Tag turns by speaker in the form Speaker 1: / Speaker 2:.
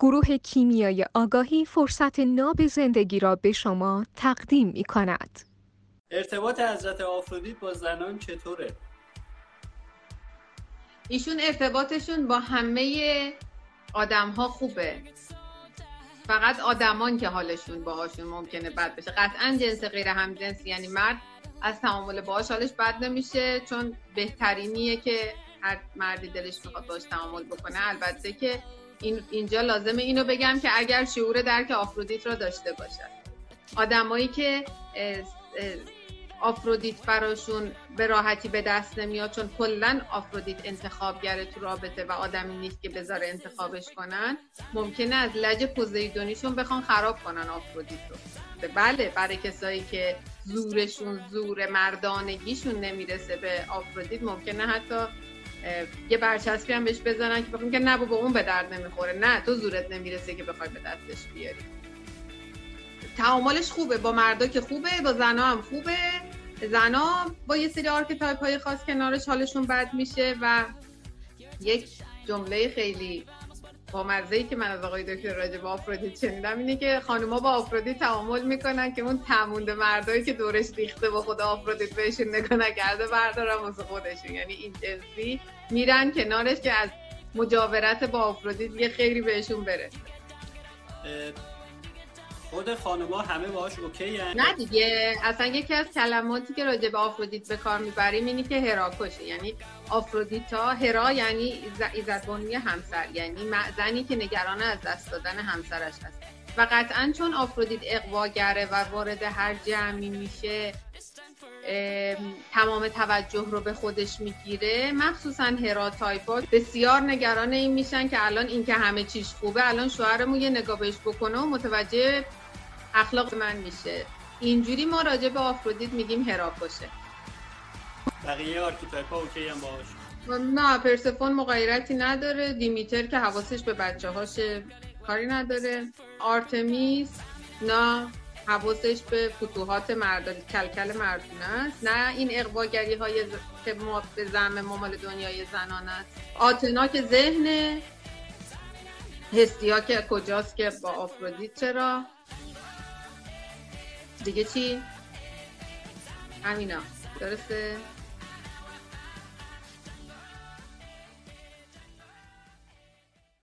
Speaker 1: گروه کیمیای آگاهی فرصت ناب زندگی را به شما تقدیم می کند.
Speaker 2: ارتباط حضرت آفرودیت با زنان چطوره؟
Speaker 3: ایشون ارتباطشون با همه آدم ها خوبه فقط آدمان که حالشون باهاشون ممکنه بد بشه قطعا جنس غیر همجنس یعنی مرد از تعامل باهاش حالش بد نمیشه چون بهترینیه که هر مردی دلش می‌خواد باش تعامل بکنه البته که این اینجا لازمه اینو بگم که اگر شعور درک آفرودیت را داشته باشد. آدمایی که آفرودیت براشون به راحتی به دست نمیاد چون کلا آفرودیت انتخابگره تو رابطه و آدمی نیست که بذاره انتخابش کنن ممکنه از لج پوزیدونیشون بخوان خراب کنن آفرودیت رو. بله برای کسایی که زورشون زور مردانگیشون نمی‌رسه به آفرودیت ممکنه حتی یه برچسبی هم بهش بزنن که بخوام که نه با اون به درد نمی‌خوره. نه تو زورت نمی‌رسه که بخوای به دستش بیاری. تعاملش خوبه با مردا که خوبه با زنا هم خوبه. زنا با یه سری archetype های خاص کنارش حالشون بد میشه و یک جمله خیلی با مزه که من از آقای دکتر راجع به آفرودیت شنیدم اینه که خانوما با آفرودیت تعامل می‌کنن که اون ته‌مونده مردایی که دورش ریخته با خود آفرودیت بهشون نگاه نکرده بردارن واسه خودشون. یعنی این جنسی میرن کنارش که از مجاورت با آفرودیت یه خیلی بهشون برسه.
Speaker 2: خود خانوما همه باهاش اوکی
Speaker 3: نه دیگه اصلا یکی از کلماتی که راجع به آفرودیت به کار می‌بریم اینی که هراکشه یعنی آفرودیتا هرا یعنی ایزدبانی همسر یعنی زنی که نگران از دست دادن همسرش هست. و قطعا چون آفرودیت اقواگره و وارد هر جمعی میشه تمام توجه رو به خودش می‌گیره. مخصوصا هرا تایپا بسیار نگران این میشن که الان این که همه چیش خوبه الان شوهرمون یه نگاه بهش بکنه و متوجه اخلاق من میشه. اینجوری ما راجع به آفرودیت میگیم هراکوشه
Speaker 2: بقیه archetype ها okay ن باهاش
Speaker 3: نه پرسفون مغایرتی نداره. دیمیتر که حواسش به بچه هاش کاری نداره. آرتمیس نه. حواسش به فتوحات مردان کلکل مردونه است نه این اقواگری های که ما به زم ممال دنیای زنان است آتنا که ذهن هستیا که کجاست که با آفرودیت چرا دیگه چی؟ همینا درسته؟